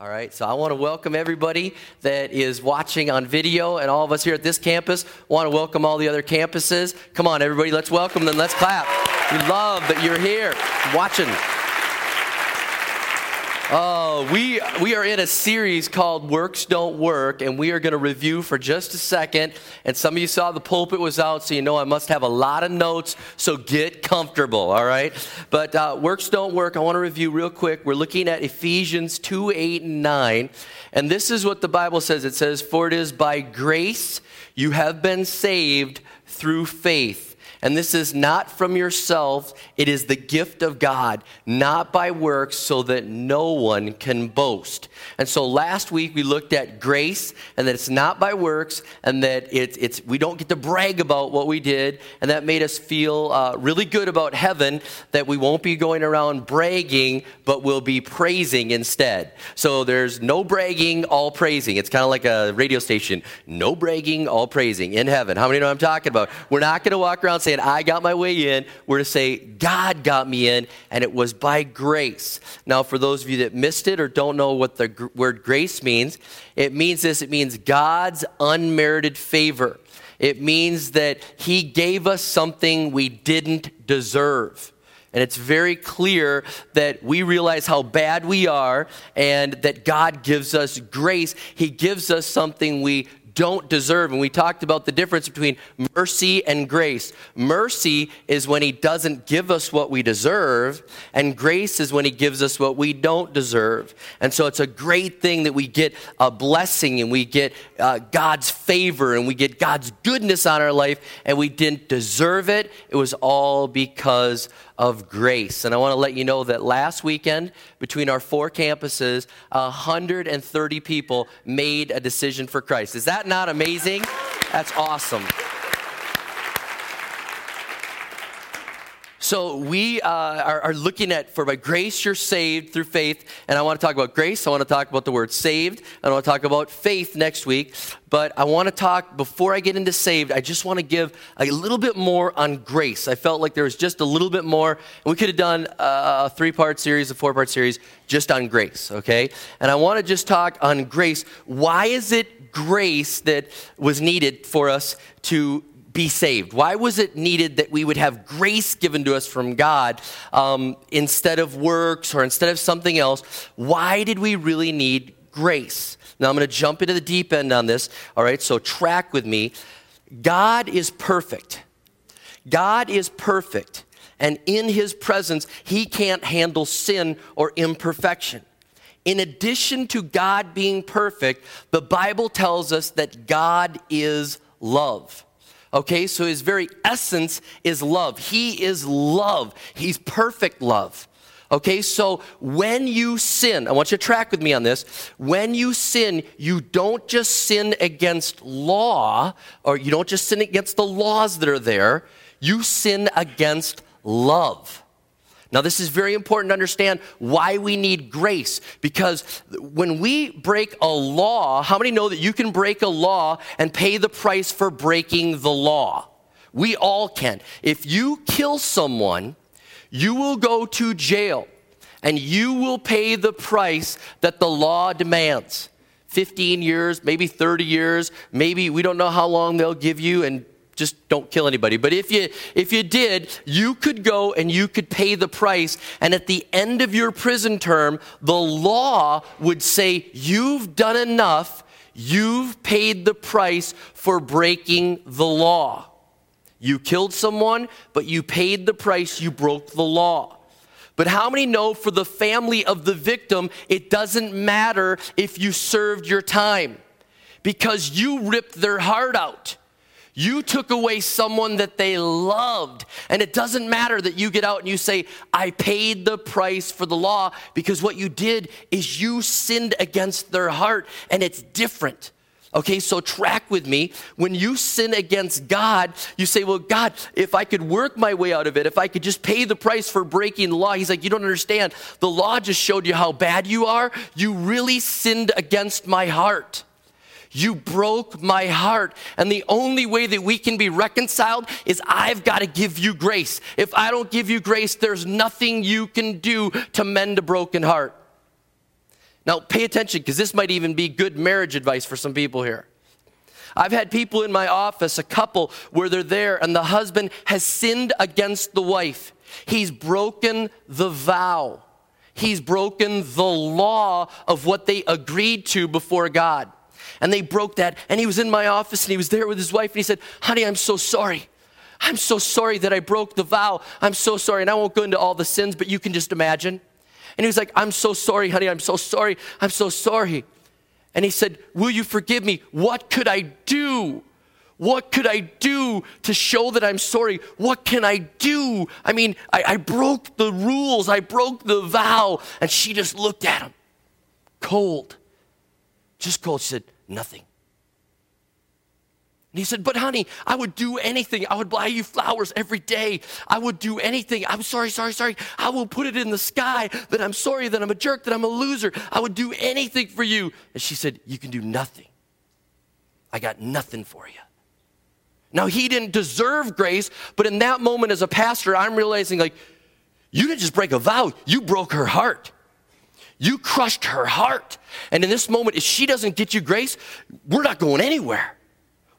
All right, so I want to welcome everybody that is watching on video, and all of us here at this campus want to welcome all the other campuses. Come on, everybody, let's welcome them. Let's clap. We love that you're here watching. Oh, we, we are in a series called Works Don't Work, and we are going to review for just a second. And some of you saw the pulpit was out, so you know I must have a lot of notes, so get comfortable, all right? But uh, Works Don't Work, I want to review real quick. We're looking at Ephesians 2 8 and 9. And this is what the Bible says it says, For it is by grace you have been saved through faith and this is not from yourself, it is the gift of God, not by works, so that no one can boast. And so last week we looked at grace and that it's not by works and that it's, it's we don't get to brag about what we did. And that made us feel uh, really good about heaven that we won't be going around bragging, but we'll be praising instead. So there's no bragging, all praising. It's kind of like a radio station. No bragging, all praising in heaven. How many know I'm talking about? We're not going to walk around saying, I got my way in. We're to say, God got me in, and it was by grace. Now, for those of you that missed it or don't know what the gr- word grace means, it means this it means God's unmerited favor. It means that He gave us something we didn't deserve. And it's very clear that we realize how bad we are and that God gives us grace. He gives us something we don't deserve. And we talked about the difference between mercy and grace. Mercy is when He doesn't give us what we deserve, and grace is when He gives us what we don't deserve. And so it's a great thing that we get a blessing and we get uh, God's favor and we get God's goodness on our life, and we didn't deserve it. It was all because of grace. And I want to let you know that last weekend, between our four campuses, 130 people made a decision for Christ. Is that not amazing? That's awesome. So we uh, are, are, looking at for by grace you're saved through faith, and I want to talk about grace. I want to talk about the word saved. I want to talk about faith next week. But I want to talk before I get into saved. I just want to give a little bit more on grace. I felt like there was just a little bit more, we could have done a three-part series, a four-part series, just on grace. Okay, and I want to just talk on grace. Why is it grace that was needed for us to be saved? Why was it needed that we would have grace given to us from God um, instead of works or instead of something else? Why did we really need grace? Now I'm going to jump into the deep end on this. All right, so track with me. God is perfect. God is perfect. And in his presence, he can't handle sin or imperfection. In addition to God being perfect, the Bible tells us that God is love. Okay, so his very essence is love. He is love. He's perfect love. Okay, so when you sin, I want you to track with me on this. When you sin, you don't just sin against law, or you don't just sin against the laws that are there, you sin against love. Now, this is very important to understand why we need grace. Because when we break a law, how many know that you can break a law and pay the price for breaking the law? We all can. If you kill someone, you will go to jail and you will pay the price that the law demands. 15 years, maybe 30 years, maybe we don't know how long they'll give you, and just don't kill anybody. But if you if you did, you could go and you could pay the price and at the end of your prison term, the law would say you've done enough. You've paid the price for breaking the law. You killed someone, but you paid the price, you broke the law. But how many know for the family of the victim, it doesn't matter if you served your time because you ripped their heart out. You took away someone that they loved. And it doesn't matter that you get out and you say, I paid the price for the law, because what you did is you sinned against their heart, and it's different. Okay, so track with me. When you sin against God, you say, Well, God, if I could work my way out of it, if I could just pay the price for breaking the law, He's like, You don't understand. The law just showed you how bad you are. You really sinned against my heart. You broke my heart. And the only way that we can be reconciled is I've got to give you grace. If I don't give you grace, there's nothing you can do to mend a broken heart. Now, pay attention because this might even be good marriage advice for some people here. I've had people in my office, a couple, where they're there and the husband has sinned against the wife. He's broken the vow. He's broken the law of what they agreed to before God. And they broke that. And he was in my office and he was there with his wife and he said, Honey, I'm so sorry. I'm so sorry that I broke the vow. I'm so sorry. And I won't go into all the sins, but you can just imagine. And he was like, I'm so sorry, honey. I'm so sorry. I'm so sorry. And he said, Will you forgive me? What could I do? What could I do to show that I'm sorry? What can I do? I mean, I, I, broke the rules, I broke the vow. And she just looked at him, cold, just cold. She said, Nothing. And he said, But honey, I would do anything. I would buy you flowers every day. I would do anything. I'm sorry, sorry, sorry. I will put it in the sky that I'm sorry, that I'm a jerk, that I'm a loser. I would do anything for you. And she said, You can do nothing. I got nothing for you. Now, he didn't deserve grace, but in that moment as a pastor, I'm realizing like, you didn't just break a vow, you broke her heart. You crushed her heart. And in this moment, if she doesn't get you grace, we're not going anywhere.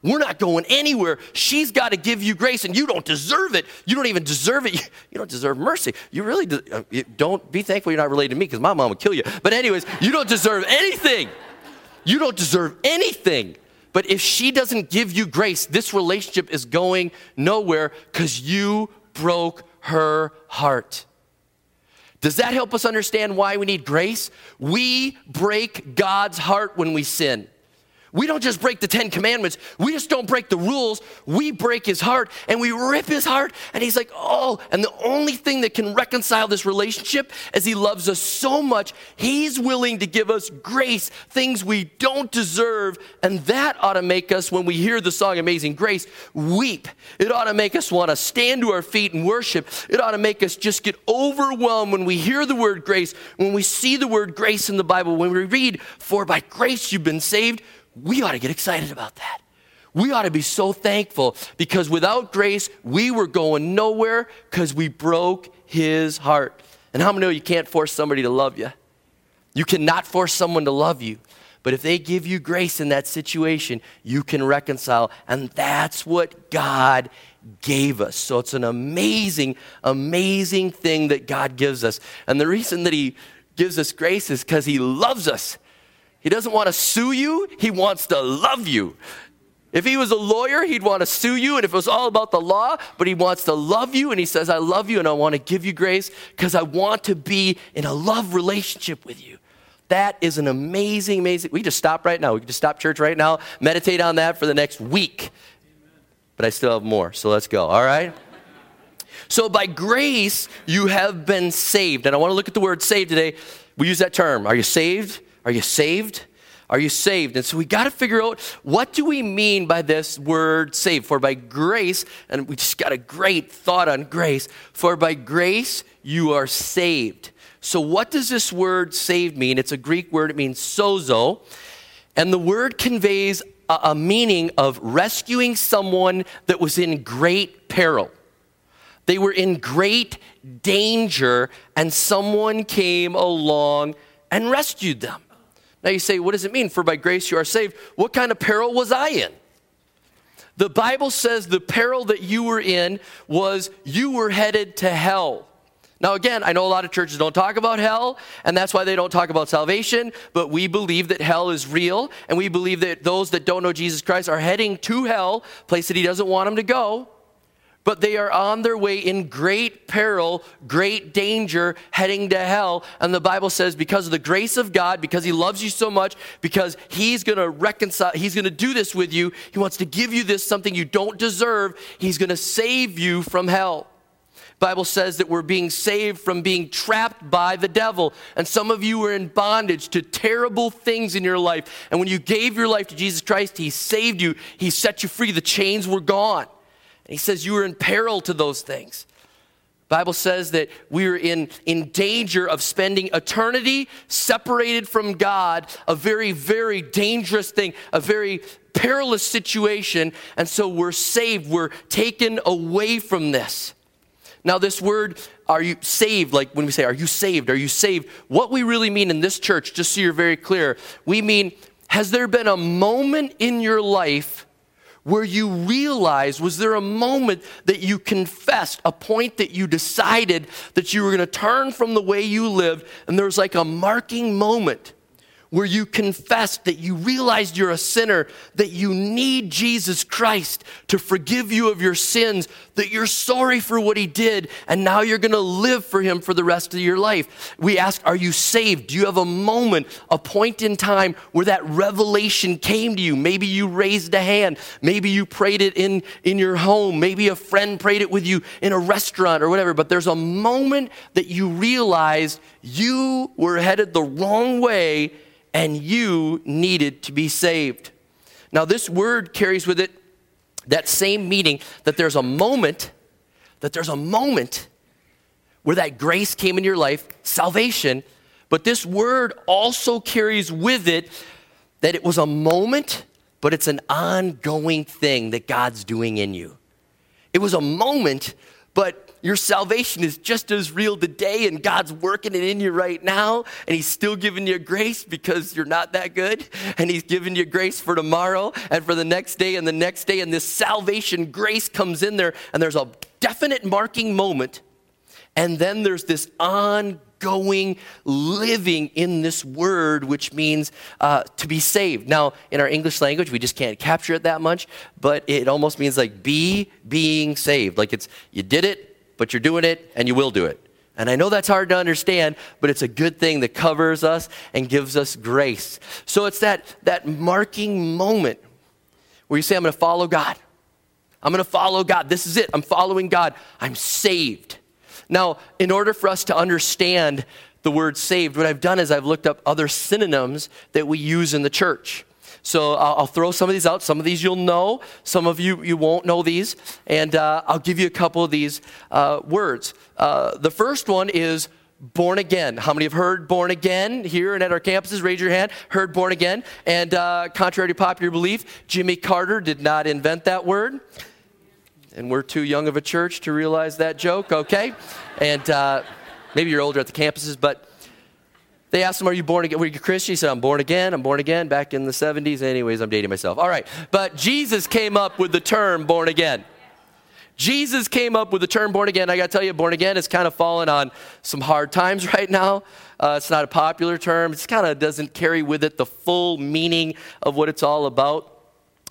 We're not going anywhere. She's got to give you grace, and you don't deserve it. You don't even deserve it. You, don't deserve mercy. You really do, uh, don't be thankful you're not related to me because my mom would kill you. But, anyways, you don't deserve anything. You don't deserve anything. But if she doesn't give you grace, this relationship is going nowhere because you broke her heart. Does that help us understand why we need grace? We break God's heart when we sin. We don't just break the Ten Commandments. We just don't break the rules. We break his heart and we rip his heart. And he's like, oh, and the only thing that can reconcile this relationship is he loves us so much, he's willing to give us grace, things we don't deserve. And that ought to make us, when we hear the song Amazing Grace, weep. It ought to make us want to stand to our feet and worship. It ought to make us just get overwhelmed when we hear the word grace, when we see the word grace in the Bible, when we read, For by grace you've been saved we ought to get excited about that. We ought to be so thankful because without grace, we were going nowhere because we broke his heart. And how many know you can't force somebody to love you? You cannot force someone to love you. But if they give you grace in that situation, you can reconcile. And that's what God gave us. So it's an amazing, amazing thing that God gives us. And the reason that He gives us grace is because He loves us. He doesn't want to sue you, he wants to love you. If he was a lawyer, he'd want to sue you, and if it was all about the law, but he wants to love you, and he says, I love you, and I want to give you grace because I want to be in a love relationship with you. That is an amazing, amazing. We just stop right now. We can just stop church right now, meditate on that for the next week. But I still have more, so let's go, all right? So by grace, you have been saved. And I want to look at the word saved today. We use that term. Are you saved? Are you saved? Are you saved? And so we got to figure out what do we mean by this word saved? For by grace, and we just got a great thought on grace. For by grace you are saved. So what does this word saved mean? It's a Greek word. It means sozo. And the word conveys a, a meaning of rescuing someone that was in great peril. They were in great danger, and someone came along and rescued them. Now you say, what does it mean? For by grace you are saved. What kind of peril was I in? The Bible says the peril that you were in was you were headed to hell. Now, again, I know a lot of churches don't talk about hell, and that's why they don't talk about salvation, but we believe that hell is real, and we believe that those that don't know Jesus Christ are heading to hell, place that He doesn't want them to go but they are on their way in great peril, great danger, heading to hell. And the Bible says, because of the grace of God, because He loves you so much, because He's going to reconcile, He's going to do this with you, He wants to give you this something you don't deserve, He's going to save you from hell. Bible says that we're being saved from being trapped by the devil. And some of you were in bondage to terrible things in your life. And when you gave your life to Jesus Christ, He saved you, He set you free. The chains were gone. He says you are in peril to those things. Bible says that we're in, in danger of spending eternity separated from God, a very, very dangerous thing, a very perilous situation. And so we're saved, we're taken away from this. Now, this word, are you saved? Like when we say, are you saved? Are you saved? What we really mean in this church, just so you're very clear, we mean, has there been a moment in your life where you realized, was there a moment that you confessed, a point that you decided that you were going to turn from the way you lived, and there was like a marking moment? Where you confessed that you realized you're a sinner, that you need Jesus Christ to forgive you of your sins, that you're sorry for what he did, and now you're going to live for him for the rest of your life. We ask, Are you saved? Do you have a moment, a point in time where that revelation came to you? Maybe you raised a hand, maybe you prayed it in, in your home, maybe a friend prayed it with you in a restaurant or whatever, but there's a moment that you realized you were headed the wrong way and you needed to be saved. Now, this word carries with it that same meaning that there's a moment, that there's a moment where that grace came in your life, salvation, but this word also carries with it that it was a moment, but it's an ongoing thing that God's doing in you. It was a moment, but your salvation is just as real today, and God's working it in you right now, and He's still giving you grace because you're not that good, and He's giving you grace for tomorrow and for the next day and the next day, and this salvation grace comes in there, and there's a definite marking moment, and then there's this ongoing living in this word, which means uh, to be saved. Now, in our English language, we just can't capture it that much, but it almost means like be being saved. Like it's, you did it, but you're doing it and you will do it. And I know that's hard to understand, but it's a good thing that covers us and gives us grace. So it's that, that marking moment where you say, I'm going to follow God. I'm going to follow God. This is it. I'm following God. I'm saved. Now, in order for us to understand the word saved, what I've done is I've looked up other synonyms that we use in the church. So I'll, throw some of these out. Some of these you'll know, some of you you won't know these, and uh, I'll give you a couple of these uh, words. Uh, the first one is born again. How many have heard born again here and at our campuses? Raise your hand. Heard born again. And uh, contrary to popular belief, Jimmy Carter did not invent that word. And we're too young of a church to realize that joke, okay? And uh, maybe you're older at the campuses, but they asked him, Are you born again? Were you Christian? He said, I'm born again. I'm born again back in the 70s. Anyways, I'm dating myself. All right. But Jesus came up with the term born again. Jesus came up with the term born again. I got to tell you, born again is kind of fallen on some hard times right now. Uh, it's not a popular term. It kind of doesn't carry with it the full meaning of what it's all about.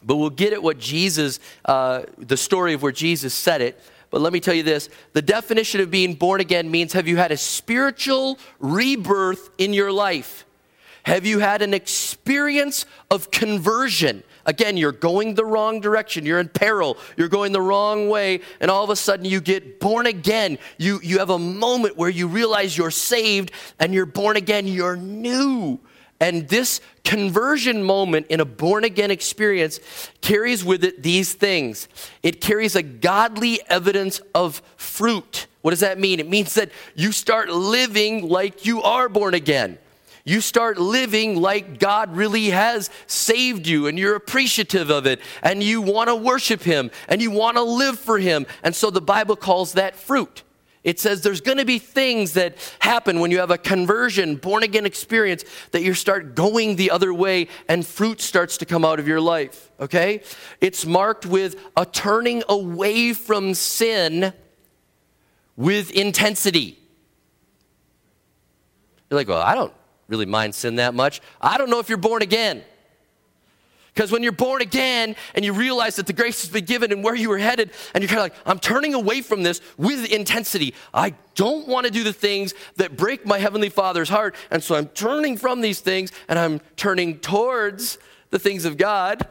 But we'll get at what Jesus, uh, the story of where Jesus said it. But let me tell you this the definition of being born again means have you had a spiritual rebirth in your life? Have you had an experience of conversion? Again, you're going the wrong direction. You're in peril. You're going the wrong way. And all of a sudden, you get born again. You, you have a moment where you realize you're saved and you're born again. You're new. And this conversion moment in a born again experience carries with it these things it carries a godly evidence of fruit. What does that mean? It means that you start living like you are born again. You start living like God really has saved you and you're appreciative of it and you want to worship Him and you want to live for Him. And so the Bible calls that fruit. It says there's going to be things that happen when you have a conversion, born again experience, that you start going the other way and fruit starts to come out of your life, okay? It's marked with a turning away from sin with intensity. You're like, well, I don't really mind sin that much. I don't know if you're born again. Because when you're born again and you realize that the grace has been given and where you were headed, and you're kind of like, I'm turning away from this with intensity. I don't want to do the things that break my Heavenly Father's heart. And so I'm turning from these things and I'm turning towards the things of God.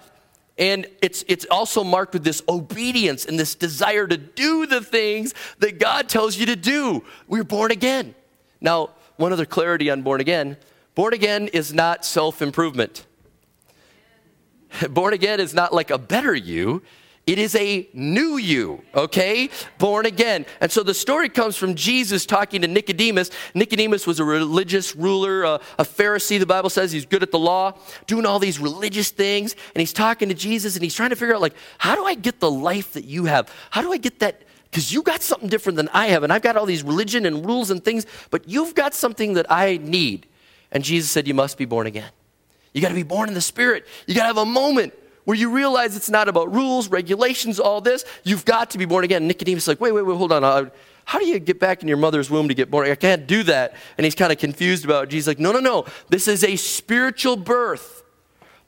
And it's, it's also marked with this obedience and this desire to do the things that God tells you to do. We're born again. Now, one other clarity on born again born again is not self improvement. Born again is not like a better you. It is a new you, okay? Born again. And so the story comes from Jesus talking to Nicodemus. Nicodemus was a religious ruler, a, a, Pharisee, the Bible says. He's good at the law, doing all these religious things. And he's talking to Jesus and he's trying to figure out, like, how do I get the life that you have? How do I get that, because you got something different than I have. And I've got all these religion and rules and things, but you've got something that I need. And Jesus said, You must be born again. You got to be born in the Spirit. You got to have a moment where you realize it's not about rules, regulations, all this. You've got to be born again. Nicodemus is like, Wait, wait, wait, hold on. Uh, how do you get back in your mother's womb to get born? I can't do that. And he's kind of confused about it. Jesus like, No, no, no. This is a spiritual birth.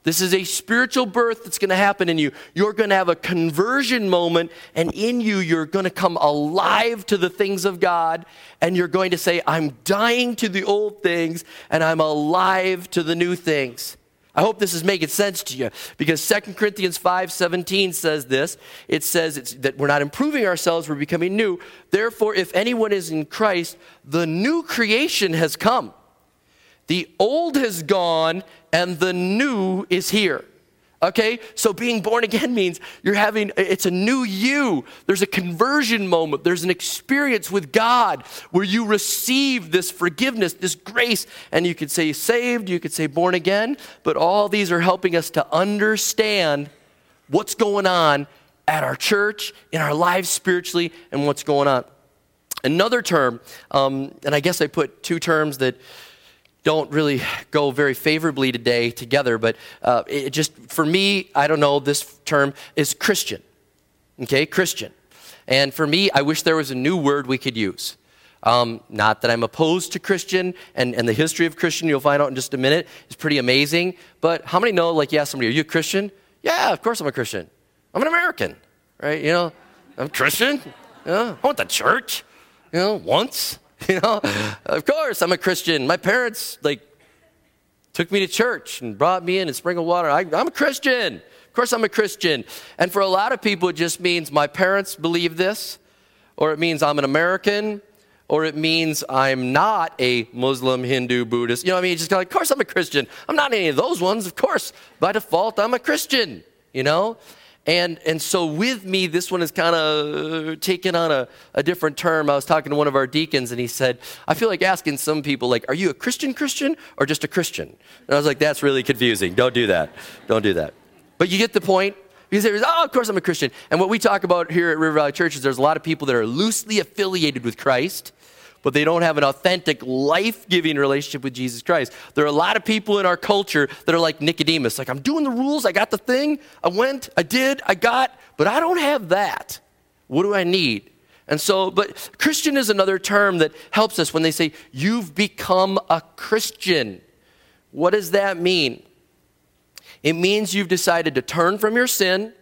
This is a spiritual birth that's going to happen in you. You're going to have a conversion moment, and in you, you're going to come alive to the things of God, and you're going to say, I'm dying to the old things, and I'm alive to the new things. I hope this is making sense to you because 2 Corinthians 5:17 says this. It says that we're not improving ourselves, we're becoming new. Therefore, if anyone is in Christ, the new creation has come. The old has gone and the new is here. Okay? So being born again means you're having, it's a new you. There's a conversion moment. There's an experience with God where you receive this forgiveness, this grace. And you could say saved, you could say born again, but all these are helping us to understand what's going on at our church, in our lives spiritually, and what's going on. Another term, um, and I guess I put two terms that don't really go very favorably today together, but uh, it just, for me, I don't know, this term is Christian. Okay, Christian. And for me, I wish there was a new word we could use. Um, not that I'm opposed to Christian, and, and the history of Christian, you'll find out in just a minute, is pretty amazing. But how many know, like, yeah, somebody, are you a Christian? Yeah, of course I'm a Christian. I'm an American, right? You know, I'm Christian. I went to church, you know, once. You know, of course, I'm a Christian. My parents, like, took me to church and brought me in and sprinkled water. I, I'm a Christian. Of course, I'm a Christian. And for a lot of people, it just means my parents believe this, or it means I'm an American, or it means I'm not a Muslim, Hindu, Buddhist. You know what I mean? Just kind of, of course, I'm a Christian. I'm not any of those ones. Of course, by default, I'm a Christian, you know? And, and so with me, this one is kind of taken on a, a different term. I was talking to one of our deacons, and he said, I feel like asking some people, like, are you a Christian Christian or just a Christian? And I was like, that's really confusing. Don't do that. Don't do that. But you get the point. Says, oh, of course I'm a Christian. And what we talk about here at River Valley Church is there's a lot of people that are loosely affiliated with Christ but they don't have an authentic, life giving relationship with Jesus Christ. There are a lot of people in our culture that are like Nicodemus like, I'm doing the rules, I got the thing, I went, I did, I got, but I don't have that. What do I need? And so, but Christian is another term that helps us when they say, You've become a Christian. What does that mean? It means you've decided to turn from your sin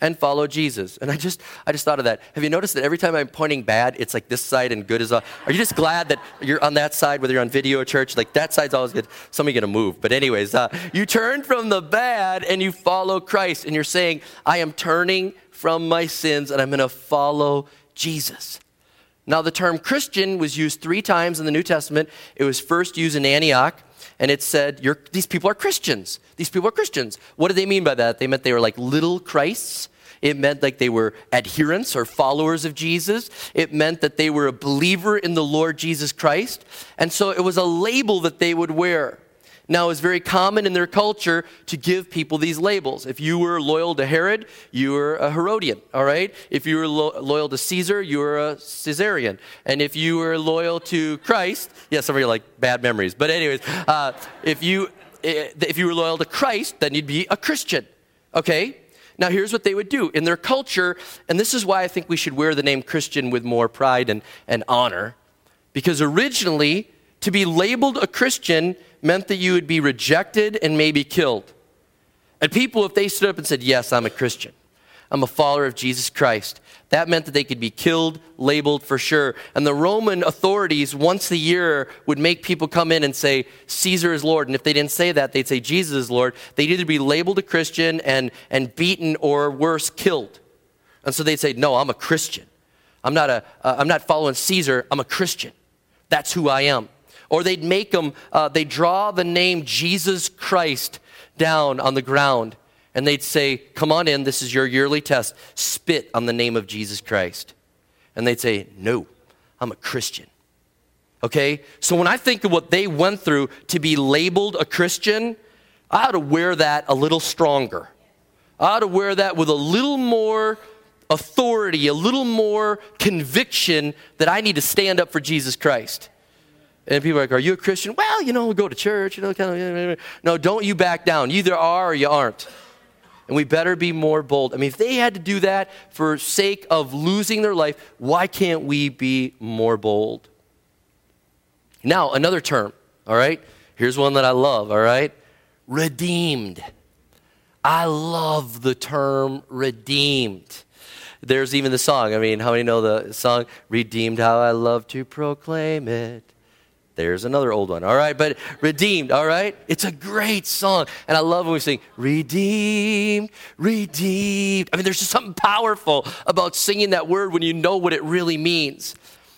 and follow Jesus. And I just, I just thought of that. Have you noticed that every time I'm pointing bad, it's like this side and good is Are you just glad that you're on that side, whether you're on video or church? Like that side's always good. Somebody gonna move. But anyways, uh, you turn from the bad and you follow Christ, and you're saying, I am turning from my sins and I'm gonna follow Jesus. Now, the term Christian was used three times in the New Testament. It was first used in Antioch and it said, These people are Christians. These people are Christians. What did they mean by that? They meant they were like little Christs. It meant like they were adherents or followers of Jesus. It meant that they were a believer in the Lord Jesus Christ. And so it was a label that they would wear. Now, it's very common in their culture to give people these labels. If you were loyal to Herod, you were a Herodian, all right? If you were lo- loyal to Caesar, you were a Caesarian. And if you were loyal to Christ, yeah, some of you like bad memories. But, anyways, uh, if, you, eh, if you were loyal to Christ, then you'd be a Christian, okay? Now, here's what they would do. In their culture, and this is why I think we should wear the name Christian with more pride and, and honor, because originally, to be labeled a Christian meant that you would be rejected and maybe killed. And people, if they stood up and said, Yes, I'm a Christian, I'm a follower of Jesus Christ, that meant that they could be killed, labeled for sure. And the Roman authorities, once a year, would make people come in and say, Caesar is Lord. And if they didn't say that, they'd say, Jesus is Lord. They'd either be labeled a Christian and, and beaten or worse, killed. And so they'd say, No, I'm a Christian. I'm not, a, uh, I'm not following Caesar, I'm a Christian. That's who I am. Or they'd make them, uh, they draw the name Jesus Christ down on the ground and they'd say, Come on in, this is your yearly test. Spit on the name of Jesus Christ. And they'd say, No, I'm a Christian. Okay? So when I think of what they went through to be labeled a Christian, I ought to wear that a little stronger. I ought to wear that with a little more authority, a little more conviction that I need to stand up for Jesus Christ. And people are like, Are you a Christian? Well, you know, go to church, you know, kind of. No, don't you back down. You either are or you aren't. And we better be more bold. I mean, if they had to do that for sake of losing their life, why can't we be more bold? Now, another term, all right? Here's one that I love, all right? Redeemed. I love the term redeemed. There's even the song. I mean, how many know the song? Redeemed, how I love to proclaim it. There's another old one, all right? But redeemed, all right? It's a great song. And I love when we sing, redeemed, redeemed. I mean, there's just something powerful about singing that word when you know what it really means.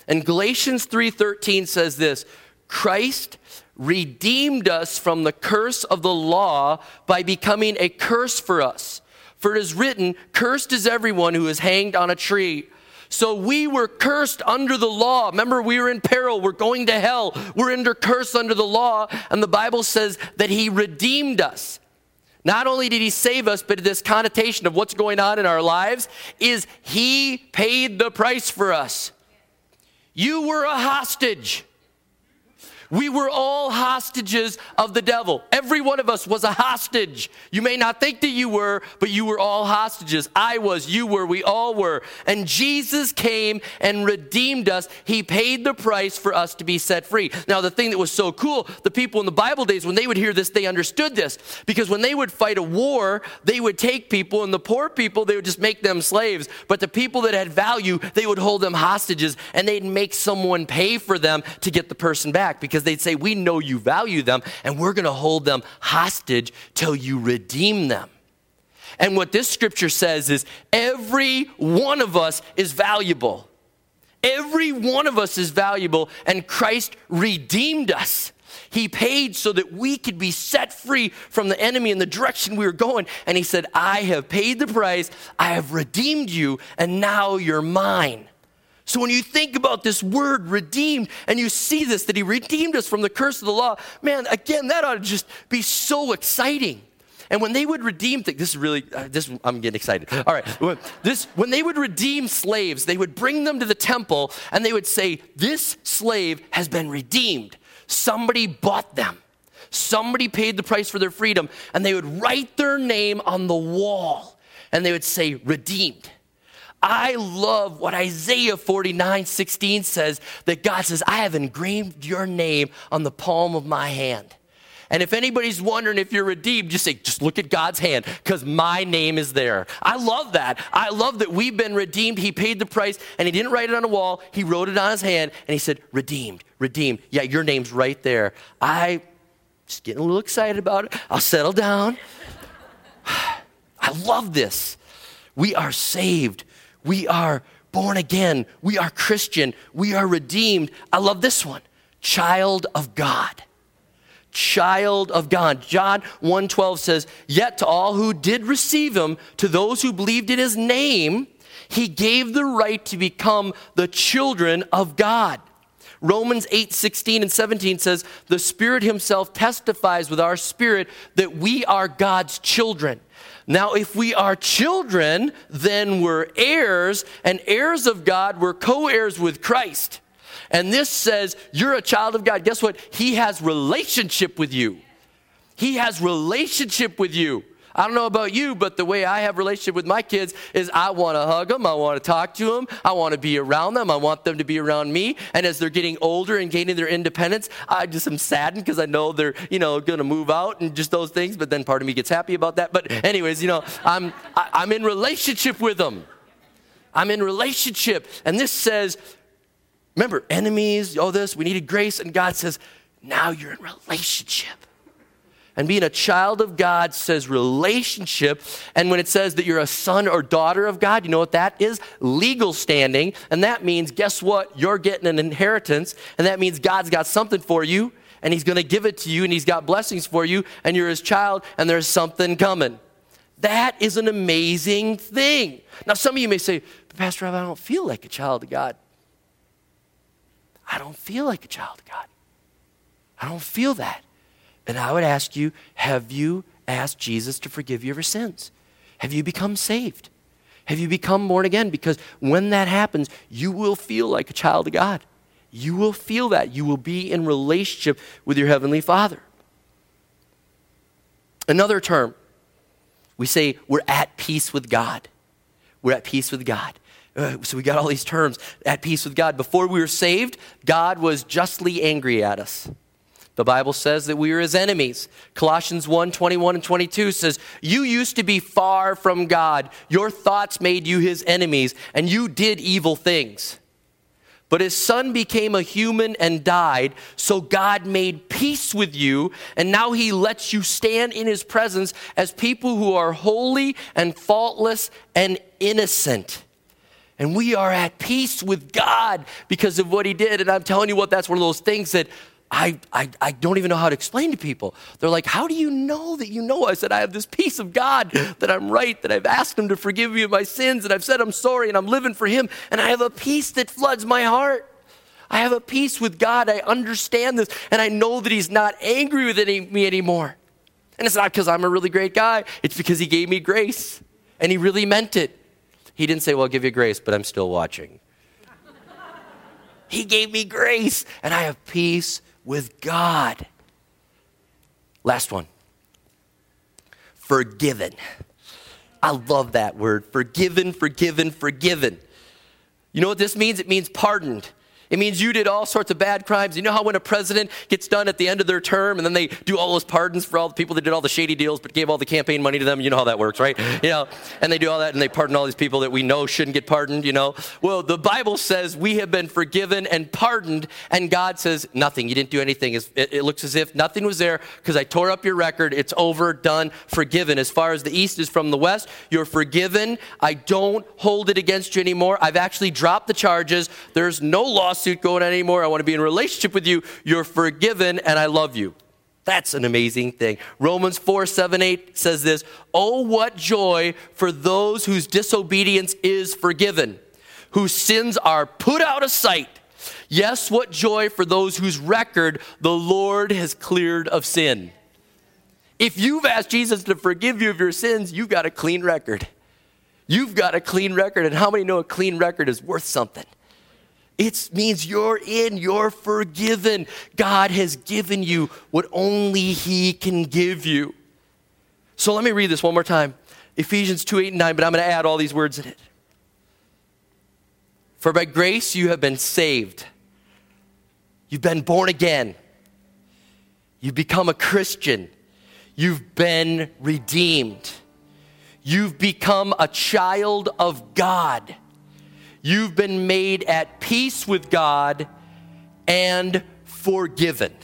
And Galatians 3:13 says this, Christ redeemed us from the curse of the law by becoming a curse for us. For it is written, cursed is everyone who is hanged on a tree so we were cursed under the law. Remember, we were in peril. We're going to hell. We're under curse under the law. And the Bible says that He redeemed us. Not only did He save us, but this connotation of what's going on in our lives is He paid the price for us. You were a hostage. We were all hostages of the devil. Every one of us was a hostage. You may not think that you were, but you were all hostages. I was, you were, we all were. And Jesus came and redeemed us. He paid the price for us to be set free. Now, the thing that was so cool, the people in the Bible days, when they would hear this, they understood this. Because when they would fight a war, they would take people, and the poor people, they would just make them slaves. But the people that had value, they would hold them hostages, and they'd make someone pay for them to get the person back. Because because they'd say, We know you value them, and we're going to hold them hostage till you redeem them. And what this scripture says is every one of us is valuable. Every one of us is valuable, and Christ redeemed us. He paid so that we could be set free from the enemy in the direction we were going. And He said, I have paid the price, I have redeemed you, and now you're mine. So when you think about this word redeemed and you see this, that he redeemed us from the curse of the law, man, again, that ought to just be so exciting. And when they would redeem things, this is really, uh, this, I'm getting excited. All right. This, when they would redeem slaves, they would bring them to the temple and they would say, This slave has been redeemed. Somebody bought them. Somebody paid the price for their freedom. And they would write their name on the wall and they would say, Redeemed. I love what Isaiah 49 16 says that God says, I have engraved your name on the palm of my hand. And if anybody's wondering if you're redeemed, just say, just look at God's hand because my name is there. I love that. I love that we've been redeemed. He paid the price and he didn't write it on a wall. He wrote it on his hand and he said, redeemed, redeemed. Yeah, your name's right there. I just getting a little excited about it. I'll settle down. I love this. We are saved we are born again. We are Christian. We are redeemed. I love this one child of God. Child of God. John 1:12 says, "Yet to all who did receive him, to those who believed in his name, he gave the right to become the children of God." Romans 8, 16 and 17 says, The Spirit Himself testifies with our spirit that we are God's children. Now, if we are children, then we're heirs, and heirs of God, we're co heirs with Christ. And this says, You're a child of God. Guess what? He has relationship with you. He has relationship with you. I don't know about you, but the way I have relationship with my kids is I want to hug them, I want to talk to them, I want to be around them, I want them to be around me. And as they're getting older and gaining their independence, I just am saddened because I know they're, you know, going to move out and just those things. But then part of me gets happy about that. But anyways, you know, I'm I, I'm in relationship with them. I'm in relationship, and this says, remember, enemies, all this, we needed grace, and God says, now you're in relationship. And being a child of God says relationship. And when it says that you're a son or daughter of God, you know what that is? Legal standing. And that means, guess what? You're getting an inheritance. And that means God's got something for you and He's going to give it to you and He's got blessings for you and you're His child and there's something coming. That is an amazing thing. Now, some of you may say, Pastor Rob, I don't feel like a child of God. I don't feel like a child of God. I don't feel that. And I would ask you have you asked Jesus to forgive your sins? Have you become saved? Have you become born again? Because when that happens, you will feel like a child of God. You will feel that. You will be in relationship with your Heavenly Father. Another term, we say we're at peace with God. We're at peace with God. Uh, so we got all these terms at peace with God. Before we were saved, God was justly angry at us. The Bible says that we are his enemies. Colossians 1 21 and 22 says, You used to be far from God. Your thoughts made you his enemies, and you did evil things. But his son became a human and died, so God made peace with you, and now he lets you stand in his presence as people who are holy and faultless and innocent. And we are at peace with God because of what he did. And I'm telling you what, that's one of those things that I, I, I don't even know how to explain to people. They're like, How do you know that you know? I said, I have this peace of God that I'm right, that I've asked Him to forgive me of my sins, and I've said I'm sorry, and I'm living for Him, and I have a peace that floods my heart. I have a peace with God. I understand this, and I know that He's not angry with any, me anymore. And it's not because I'm a really great guy, it's because He gave me grace, and He really meant it. He didn't say, Well, I'll give you grace, but I'm still watching. he gave me grace, and I have peace with God. Last one forgiven. I love that word forgiven, forgiven, forgiven. You know what this means? It means pardoned. It means you did all sorts of bad crimes. You know how when a president gets done at the end of their term and then they do all those pardons for all the people that did all the shady deals but gave all the campaign money to them? You know how that works, right? You know, and they do all that and they pardon all these people that we know shouldn't get pardoned, you know? Well, the Bible says we have been forgiven and pardoned, and God says, nothing. You didn't do anything. It, looks as if nothing was there because I tore up your record. It's over, done, forgiven. As far as the east is from the west, you're forgiven. I don't hold it against you anymore. I've actually dropped the charges. There's no lawsuit lawsuit going on anymore. I want to be in relationship with you. You're forgiven, and I love you. That's an amazing thing. Romans 4 7 8 says this Oh, what joy for those whose disobedience is forgiven, whose sins are put out of sight. Yes, what joy for those whose record the Lord has cleared of sin. If you've asked Jesus to forgive you of your sins, you've got a clean record. You've got a clean record, and how many know a clean record is worth something? It means you're in, you're forgiven. God has given you what only He can give you. So let me read this one more time Ephesians 2 8 and 9, but I'm going to add all these words in it. For by grace you have been saved, you've been born again, you've become a Christian, you've been redeemed, you've become a child of God. You've been made at peace with God and forgiven.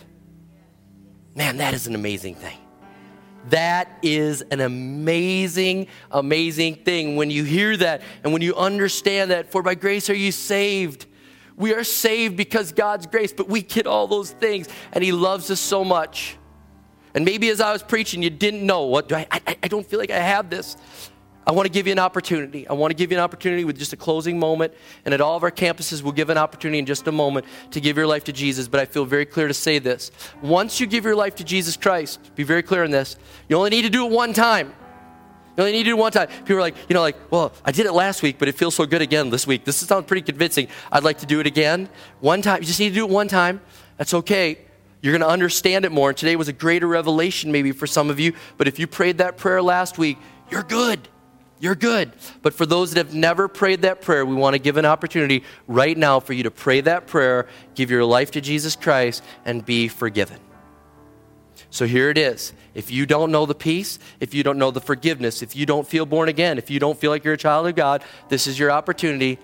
Man, that is an amazing thing. That is an amazing, amazing thing when you hear that and when you understand that, for by grace are you saved. We are saved because God's grace, but we get all those things and He loves us so much. And maybe as I was preaching, you didn't know what I, I, I don't feel like I have this. I want to give you an opportunity. I want to give you an opportunity with just a closing moment. And at all of our campuses, we'll give an opportunity in just a moment to give your life to Jesus. But I feel very clear to say this. Once you give your life to Jesus Christ, be very clear on this, you only need to do it one time. You only need to do it one time. People are like, you know, like, well, I did it last week, but it feels so good again this week. This sounds pretty convincing. I'd like to do it again. One time. You just need to do it one time. That's okay. You're going to understand it more. And today was a greater revelation, maybe, for some of you. But if you prayed that prayer last week, you're good. You're good. But for those that have never prayed that prayer, we want to give an opportunity right now for you to pray that prayer, give your life to Jesus Christ, and be forgiven. So here it is. If you don't know the peace, if you don't know the forgiveness, if you don't feel born again, if you don't feel like you're a child of God, this is your opportunity.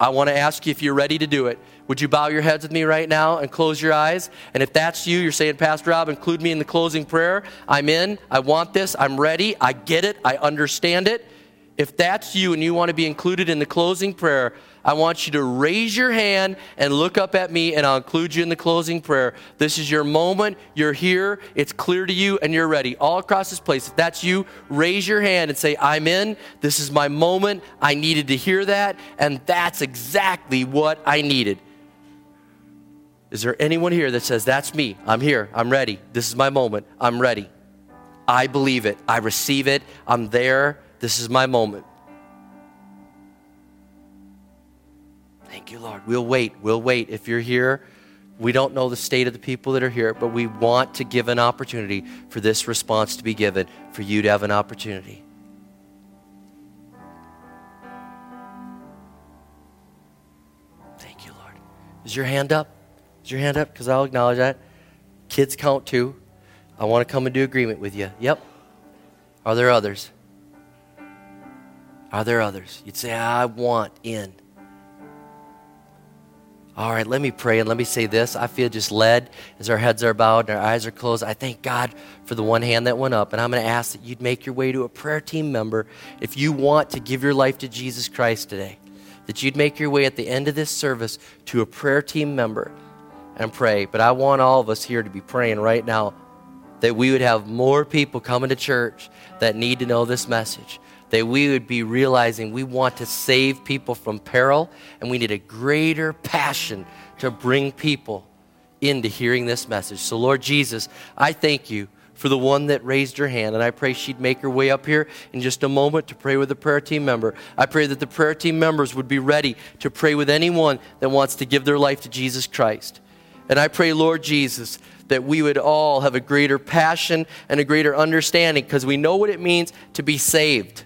I want to ask you if you're ready to do it. Would you bow your heads with me right now and close your eyes? And if that's you, you're saying, Pastor Rob, include me in the closing prayer. I'm in. I want this. I'm ready. I get it. I understand it. If that's you and you want to be included in the closing prayer, I want you to raise your hand and look up at me, and I'll include you in the closing prayer. This is your moment. You're here. It's clear to you, and you're ready. All across this place. If that's you, raise your hand and say, I'm in. This is my moment. I needed to hear that, and that's exactly what I needed. Is there anyone here that says, That's me? I'm here. I'm ready. This is my moment. I'm ready. I believe it. I receive it. I'm there. This is my moment. Thank you, Lord. We'll wait. We'll wait. If you're here, we don't know the state of the people that are here, but we want to give an opportunity for this response to be given, for you to have an opportunity. Thank you, Lord. Is your hand up? Is your hand up? Because I'll acknowledge that. Kids count too. I want to come into agreement with you. Yep. Are there others? Are there others? You'd say, I want in. All right, let me pray and let me say this. I feel just led as our heads are bowed and our eyes are closed. I thank God for the one hand that went up. And I'm going to ask that you'd make your way to a prayer team member if you want to give your life to Jesus Christ today. That you'd make your way at the end of this service to a prayer team member and pray. But I want all of us here to be praying right now that we would have more people coming to church that need to know this message that we would be realizing we want to save people from peril and we need a greater passion to bring people into hearing this message. So, Lord Jesus, I thank you for the one that raised her hand, and I pray she'd make her way up here in just a moment to pray with the prayer team member. I pray that the prayer team members would be ready to pray with anyone that wants to give their life to Jesus Christ. And I pray, Lord Jesus, that we would all have a greater passion and a greater understanding because we know what it means to be saved.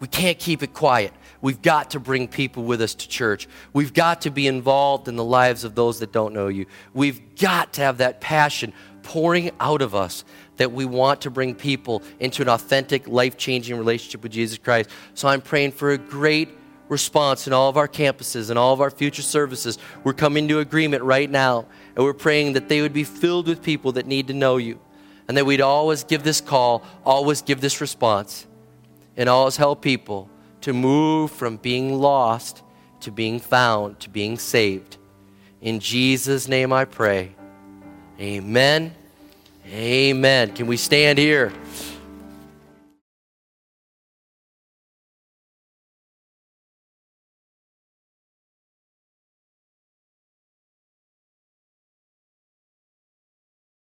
We can't keep it quiet. We've got to bring people with us to church. We've got to be involved in the lives of those that don't know you. We've got to have that passion pouring out of us that we want to bring people into an authentic, life changing relationship with Jesus Christ. So I'm praying for a great response in all of our campuses and all of our future services. We're coming to agreement right now, and we're praying that they would be filled with people that need to know you, and that we'd always give this call, always give this response and always help people to move from being lost to being found, to being saved. In Jesus' name I pray. Amen. Amen. Can we stand here?